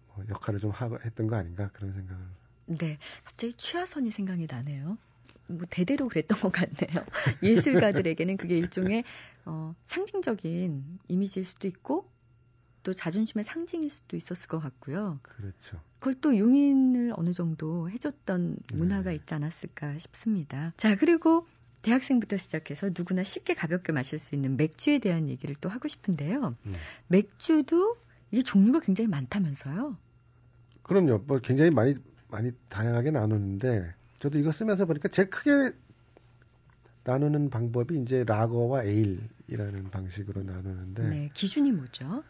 [SPEAKER 4] 뭐 역할을 좀 하고 했던 거 아닌가 그런 생각을.
[SPEAKER 1] 네, 갑자기 취하선이 생각이 나네요. 뭐 대대로 그랬던 것 같네요. 예술가들에게는 그게 일종의 어, 상징적인 이미지일 수도 있고 또 자존심의 상징일 수도 있었을 것 같고요.
[SPEAKER 4] 그렇죠.
[SPEAKER 1] 그걸 또 용인을 어느 정도 해줬던 문화가 네. 있지 않았을까 싶습니다. 자 그리고 대학생부터 시작해서 누구나 쉽게 가볍게 마실 수 있는 맥주에 대한 얘기를 또 하고 싶은데요. 음. 맥주도 이게 종류가 굉장히 많다면서요?
[SPEAKER 4] 그럼요. 뭐 굉장히 많이 많이 다양하게 나누는데 저도 이거 쓰면서 보니까 제일 크게 나누는 방법이 이제 라거와 에일이라는 방식으로 나누는데
[SPEAKER 1] 네, 기준이 뭐죠?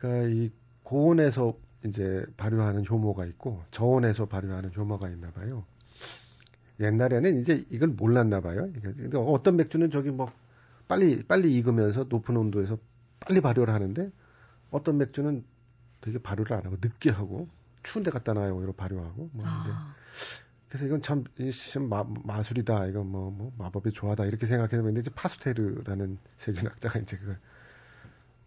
[SPEAKER 4] 그러니까 이 고온에서 이제 발효하는 효모가 있고 저온에서 발효하는 효모가 있나 봐요. 옛날에는 이제 이걸 몰랐나 봐요. 그러니까 어떤 맥주는 저기 뭐 빨리 빨리 익으면서 높은 온도에서 빨리 발효를 하는데 어떤 맥주는 되게 발효를 안 하고 늦게 하고 추운 데 갖다 놔요. 오히려 발효하고 뭐 아. 이제 그래서 이건 참, 마, 마술이다. 이건 뭐, 뭐, 마법이 좋아다. 이렇게 생각했는데, 이제 파스테르라는 세균학자가 이제 그걸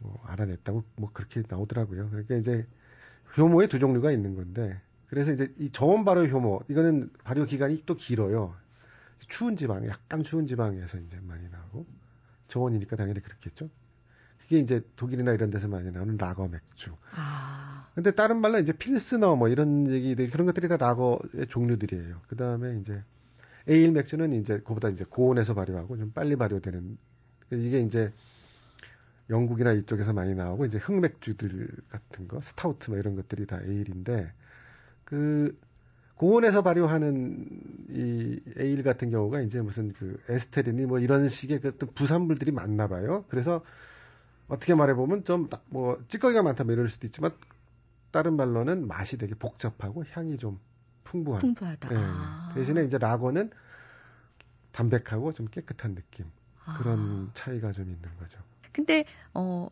[SPEAKER 4] 뭐 알아냈다고 뭐 그렇게 나오더라고요. 그러니까 이제 효모의 두 종류가 있는 건데, 그래서 이제 이 저온 발효 효모, 이거는 발효 기간이 또 길어요. 추운 지방, 약간 추운 지방에서 이제 많이 나오고, 저온이니까 당연히 그렇겠죠. 그게 이제 독일이나 이런 데서 많이 나오는 라거 맥주. 아. 근데 다른 말로 이제 필스너 뭐 이런 얘기들 그런 것들이 다 라거의 종류들이에요. 그 다음에 이제 에일 맥주는 이제 그보다 이제 고온에서 발효하고 좀 빨리 발효되는 이게 이제 영국이나 이쪽에서 많이 나오고 이제 흑맥주들 같은 거 스타우트 뭐 이런 것들이 다 에일인데 그 고온에서 발효하는 이 에일 같은 경우가 이제 무슨 그 에스테르니 뭐 이런 식의 그 어떤 부산물들이 많나 봐요. 그래서 어떻게 말해 보면 좀딱뭐 찌꺼기가 많다 뭐 이럴 수도 있지만 다른 말로는 맛이 되게 복잡하고 향이 좀 풍부한.
[SPEAKER 1] 풍부하다. 네. 아.
[SPEAKER 4] 대신에 이제 라거는 담백하고 좀 깨끗한 느낌. 아. 그런 차이가 좀 있는 거죠.
[SPEAKER 1] 근데 어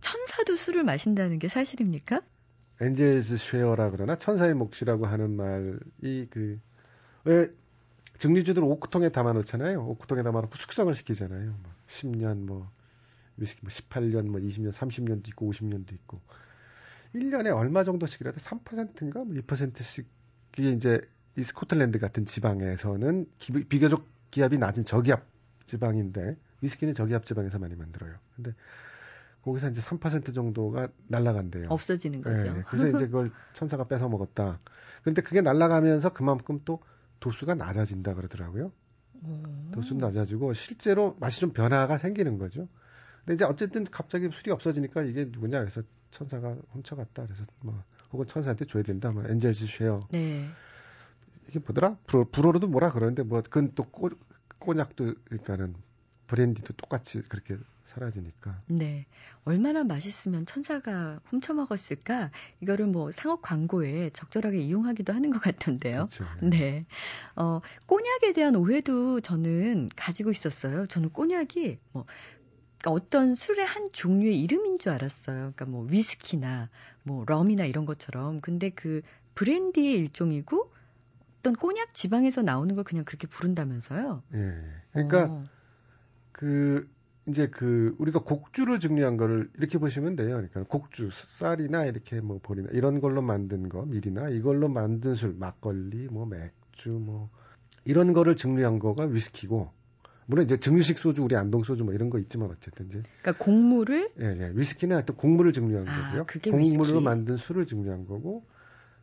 [SPEAKER 1] 천사도 술을 마신다는 게 사실입니까?
[SPEAKER 4] 엔젤스 쉐어라 그러나 천사의 몫이라고 하는 말이 그왜 증류주들 오크통에 담아놓잖아요. 오크통에 담아놓고 숙성을 시키잖아요. 뭐 10년 뭐 위스키 뭐 18년, 뭐 20년, 30년도 있고 50년도 있고 1년에 얼마 정도씩이라도 3%인가 뭐 2%씩 그게 이제 이 스코틀랜드 같은 지방에서는 기, 비교적 기압이 낮은 저기압 지방인데 위스키는 저기압 지방에서 많이 만들어요. 근데 거기서 이제 3% 정도가 날라간대요.
[SPEAKER 1] 없어지는 거죠. 네,
[SPEAKER 4] 그래서 이제 그걸 천사가 뺏어 먹었다. 그런데 그게 날라가면서 그만큼 또 도수가 낮아진다 그러더라고요. 오. 도수 낮아지고 실제로 맛이 좀 변화가 생기는 거죠. 근데 이제 어쨌든 갑자기 술이 없어지니까 이게 누구냐 그래서 천사가 훔쳐갔다 그래서 뭐 혹은 천사한테 줘야 된다 뭐 엔젤스 쉐어 네. 이게 뭐더라 불어, 불어로도 뭐라 그러는데 뭐 그건 또 꼬, 꼬냑도 그러니까는 브랜디도 똑같이 그렇게 사라지니까.
[SPEAKER 1] 네. 얼마나 맛있으면 천사가 훔쳐 먹었을까? 이거를 뭐 상업 광고에 적절하게 이용하기도 하는 것 같던데요.
[SPEAKER 4] 그렇죠.
[SPEAKER 1] 네. 어, 꼬냑에 대한 오해도 저는 가지고 있었어요. 저는 꼬냑이 뭐 그러니까 어떤 술의 한 종류의 이름인 줄 알았어요. 그러니까 뭐 위스키나 뭐 럼이나 이런 것처럼. 근데 그 브랜디의 일종이고 어떤 꼬냑 지방에서 나오는 걸 그냥 그렇게 부른다면서요?
[SPEAKER 4] 예. 그러니까 어. 그 이제 그 우리가 곡주를 증류한 거를 이렇게 보시면 돼요. 그러니까 곡주, 쌀이나 이렇게 뭐 보리나 이런 걸로 만든 거, 밀이나 이걸로 만든 술, 막걸리, 뭐 맥주, 뭐 이런 거를 증류한 거가 위스키고 물론 이제 증류식 소주, 우리 안동 소주 뭐 이런 거 있지만 어쨌든 이제.
[SPEAKER 1] 그러니까 곡물을
[SPEAKER 4] 예, 예. 위스키는 하여튼 곡물을 증류한 아, 거고요. 그게 곡물로. 만든 술을 증류한 거고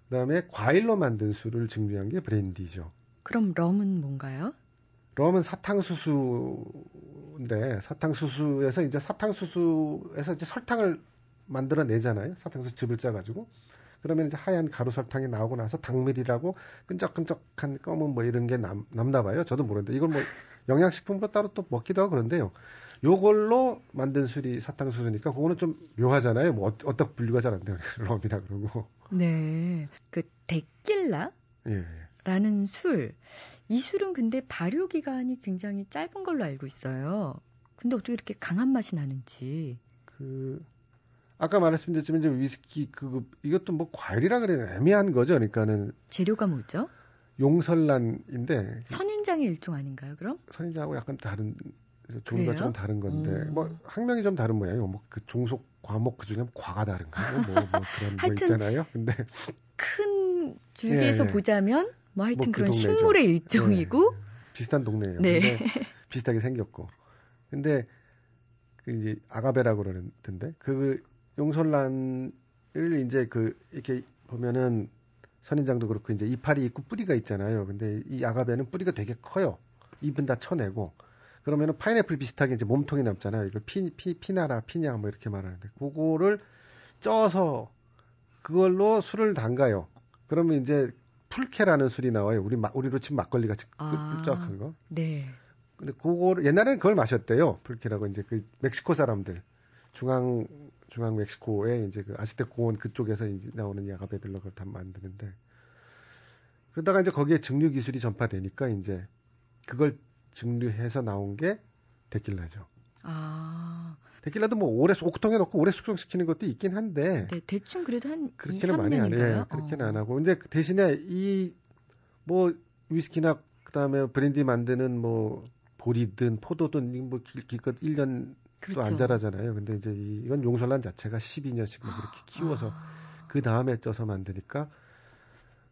[SPEAKER 4] 그다음에 과일로 만든 술을 증류한 게 브랜디죠.
[SPEAKER 1] 그럼 럼은 뭔가요?
[SPEAKER 4] 럼은 사탕수수 사탕수수인데 사탕수수에서 이제 사탕수수에서 이제 설탕을 만들어내잖아요. 사탕수수 즙을 짜가지고. 그러면 이제 하얀 가루 설탕이 나오고 나서 당밀이라고 끈적끈적한 검은 뭐 이런 게 남, 남나 봐요. 저도 모르는데 이걸 뭐 영양식품으로 따로 또 먹기도 하고 그런데요. 요걸로 만든 술이 사탕수수니까 그거는 좀 묘하잖아요. 뭐 어, 어떻게 분류가 잘 안 돼요. 럼이라 그러고.
[SPEAKER 1] 네. 그 데킬라?
[SPEAKER 4] 예.
[SPEAKER 1] 라는 술. 이 술은 근데 발효 기간이 굉장히 짧은 걸로 알고 있어요. 근데 어떻게 이렇게 강한 맛이 나는지.
[SPEAKER 4] 그 아까 말씀드렸지만 이제 위스키 그 이것도 뭐 과일이라 그래야 애매한 거죠. 그러니까는
[SPEAKER 1] 재료가 뭐죠?
[SPEAKER 4] 용설란인데
[SPEAKER 1] 선인장의 일종 아닌가요? 그럼?
[SPEAKER 4] 선인장하고 약간 다른 종류가
[SPEAKER 1] 그래요?
[SPEAKER 4] 좀 다른 건데
[SPEAKER 1] 음.
[SPEAKER 4] 뭐 학명이 좀 다른 모양이에요. 뭐 그 종속 과목 그 중에 과가 다른가 뭐, 뭐 그런 거 있잖아요. 근데
[SPEAKER 1] 큰 줄기에서
[SPEAKER 4] 예, 예.
[SPEAKER 1] 보자면 뭐 하여튼
[SPEAKER 4] 뭐그
[SPEAKER 1] 그런
[SPEAKER 4] 동네죠.
[SPEAKER 1] 식물의 일종이고
[SPEAKER 4] 예, 비슷한 동네예요.
[SPEAKER 1] 네.
[SPEAKER 4] 비슷하게 생겼고. 근데 그 이제 아가베라고 그러는데 그 용설란을 이제 그 이렇게 보면은 선인장도 그렇고 이제 이파리 있고 뿌리가 있잖아요. 근데 이 아가베는 뿌리가 되게 커요. 잎은 다 쳐내고 그러면은 파인애플 비슷하게 이제 몸통이 남잖아요. 이걸 피, 피, 피나라, 피냐 뭐 이렇게 말하는데 그거를 쪄서 그걸로 술을 담가요. 그러면 이제 풀케라는 술이 나와요. 우리 마, 우리로 치면 막걸리 같이
[SPEAKER 1] 아.
[SPEAKER 4] 끈적한 거.
[SPEAKER 1] 네.
[SPEAKER 4] 근데 그거를 옛날에는 그걸 마셨대요. 풀케라고 이제 그 멕시코 사람들 중앙 중앙 멕시코에 이제 그 아스텍 공원 그쪽에서 이제 나오는 야가베들로 그걸 다 만드는데 그러다가 이제 거기에 증류 기술이 전파되니까 이제 그걸 증류해서 나온 게 데킬라죠.
[SPEAKER 1] 아,
[SPEAKER 4] 데킬라도 뭐 오래 옥통에 넣고 오래 숙성시키는 것도 있긴 한데
[SPEAKER 1] 네, 대충 그래도 한 2,
[SPEAKER 4] 그렇게는 많이 안 해요.
[SPEAKER 1] 3년인가요?
[SPEAKER 4] 그렇게는 안 하고. 근데 그 대신에 이 뭐 위스키나 그다음에 브랜디 만드는 뭐 보리든 포도든 뭐 길, 길것 1년
[SPEAKER 1] 그렇죠.
[SPEAKER 4] 또안 자라잖아요. 근데 이제 이, 이건 용설란 자체가 12년씩 막 이렇게 키워서
[SPEAKER 1] 아,
[SPEAKER 4] 그 다음에 쪄서 만드니까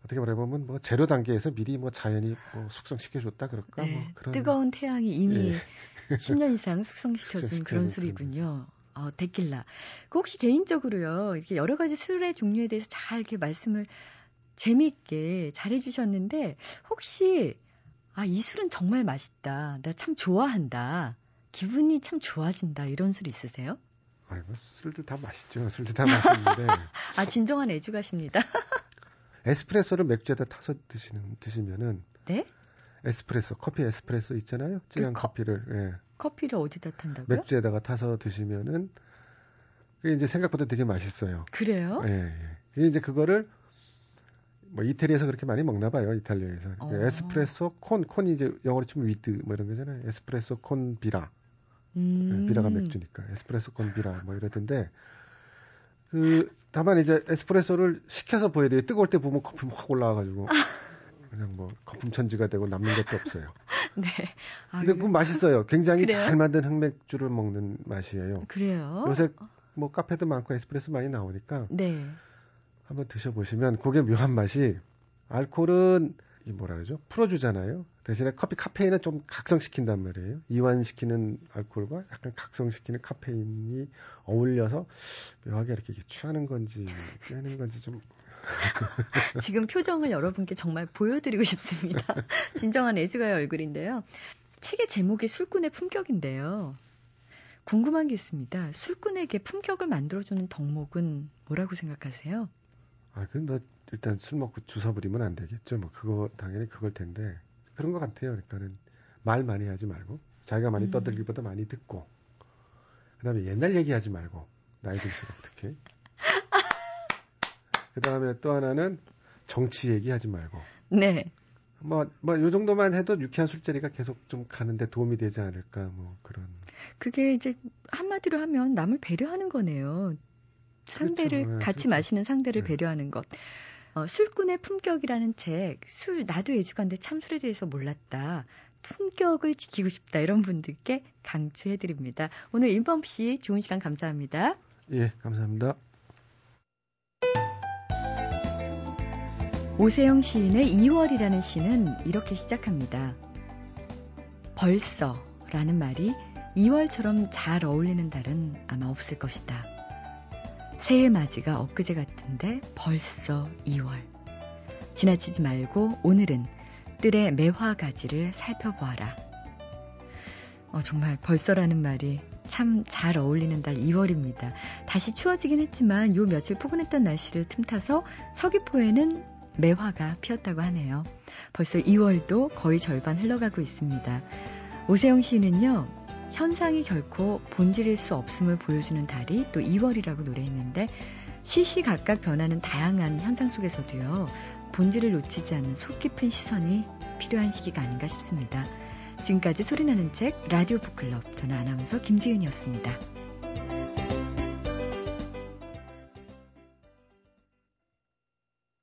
[SPEAKER 4] 어떻게 말해보면 뭐 재료 단계에서 미리 뭐 자연이 뭐 숙성시켜줬다 그럴까
[SPEAKER 1] 네,
[SPEAKER 4] 뭐 그런
[SPEAKER 1] 뜨거운 태양이 이미
[SPEAKER 4] 예.
[SPEAKER 1] 10년 이상 숙성시켜준 그런 술이군요. 어, 데킬라. 그 혹시 개인적으로요, 이렇게 여러 가지 술의 종류에 대해서 잘 이렇게 말씀을 재미있게 잘해주셨는데, 혹시, 아, 이 술은 정말 맛있다. 나 참 좋아한다. 기분이 참 좋아진다. 이런 술 있으세요?
[SPEAKER 4] 아이 뭐 술들 다 맛있죠. 술들 다 맛있는데
[SPEAKER 1] 아, 진정한 애주가십니다.
[SPEAKER 4] 에스프레소를 맥주에다 타서 드시는 드시면은
[SPEAKER 1] 네?
[SPEAKER 4] 에스프레소 커피 에스프레소 있잖아요. 진한
[SPEAKER 1] 그 컵-
[SPEAKER 4] 커피를 예.
[SPEAKER 1] 커피를 어디다 탄다고요?
[SPEAKER 4] 맥주에다가 타서 드시면은 그게 이제 생각보다 되게 맛있어요.
[SPEAKER 1] 그래요?
[SPEAKER 4] 예, 예. 그게 이제 그거를 뭐 이태리에서 그렇게 많이 먹나 봐요. 이탈리아에서.
[SPEAKER 1] 어.
[SPEAKER 4] 에스프레소 con con이 이제 영어로 치면 with 뭐 이런 거잖아요. 에스프레소 con birra.
[SPEAKER 1] 음.
[SPEAKER 4] 예, birra가 맥주니까 에스프레소 con birra 뭐 이러던데 그 다만 이제 에스프레소를 식혀서 부어야 돼요. 뜨거울 때 부으면 거품 확 올라와가지고 그냥 뭐 거품 천지가 되고 남는 것도 없어요.
[SPEAKER 1] 네. 아,
[SPEAKER 4] 근데 그건 맛있어요. 굉장히
[SPEAKER 1] 그래요?
[SPEAKER 4] 잘 만든 흑맥주를 먹는 맛이에요.
[SPEAKER 1] 그래요?
[SPEAKER 4] 요새 뭐 카페도 많고 에스프레소 많이 나오니까
[SPEAKER 1] 네.
[SPEAKER 4] 한번 드셔보시면 그게 묘한 맛이 알코올은 이 뭐라 그러죠? 풀어주잖아요. 대신에 커피 카페인은 좀 각성시킨단 말이에요. 이완시키는 알코올과 약간 각성시키는 카페인이 어울려서 묘하게 이렇게 취하는 건지 깨는 건지 좀
[SPEAKER 1] 지금 표정을 여러분께 정말 보여드리고 싶습니다. 진정한 애주가의 얼굴인데요. 책의 제목이 술꾼의 품격인데요. 궁금한 게 있습니다. 술꾼에게 품격을 만들어주는 덕목은 뭐라고 생각하세요?
[SPEAKER 4] 아, 그뭐 일단 술 먹고 주사 부리면 안 되겠죠. 뭐 그거 당연히 그걸 텐데 그런 것 같아요. 그러니까는 말 많이 하지 말고 자기가 많이
[SPEAKER 1] 음.
[SPEAKER 4] 떠들기보다 많이 듣고 그다음에 옛날 얘기하지 말고 나이 들수록 특히 그다음에 또 하나는 정치 얘기하지 말고
[SPEAKER 1] 네.
[SPEAKER 4] 뭐 뭐 요 정도만 해도 유쾌한 술자리가 계속 좀 가는데 도움이 되지 않을까 뭐 그런
[SPEAKER 1] 그게 이제 한마디로 하면 남을 배려하는 거네요. 상대를
[SPEAKER 4] 그렇죠. 네,
[SPEAKER 1] 같이
[SPEAKER 4] 그렇죠.
[SPEAKER 1] 마시는 상대를
[SPEAKER 4] 네.
[SPEAKER 1] 배려하는 것. 어, 술꾼의 품격이라는 책, 술 나도 애주가인데 참 술에 대해서 몰랐다. 품격을 지키고 싶다 이런 분들께 강추해 드립니다. 오늘 임범 씨 좋은 시간 감사합니다.
[SPEAKER 4] 예 감사합니다.
[SPEAKER 1] 오세영 시인의 2월이라는 시는 이렇게 시작합니다. 벌써 라는 말이 2월처럼 잘 어울리는 달은 아마 없을 것이다. 새해 맞이가 엊그제 같은데 벌써 2월. 지나치지 말고 오늘은 뜰의 매화 가지를 살펴보아라. 어, 정말 벌써라는 말이 참 잘 어울리는 달 2월입니다. 다시 추워지긴 했지만 요 며칠 포근했던 날씨를 틈타서 서귀포에는 매화가 피었다고 하네요. 벌써 2월도 거의 절반 흘러가고 있습니다. 오세영 씨는요, 현상이 결코 본질일 수 없음을 보여주는 달이 또 2월이라고 노래했는데 시시각각 변하는 다양한 현상 속에서도요, 본질을 놓치지 않는 속 깊은 시선이 필요한 시기가 아닌가 싶습니다. 지금까지 소리나는 책 라디오 북클럽 저는 아나운서 김지은이었습니다.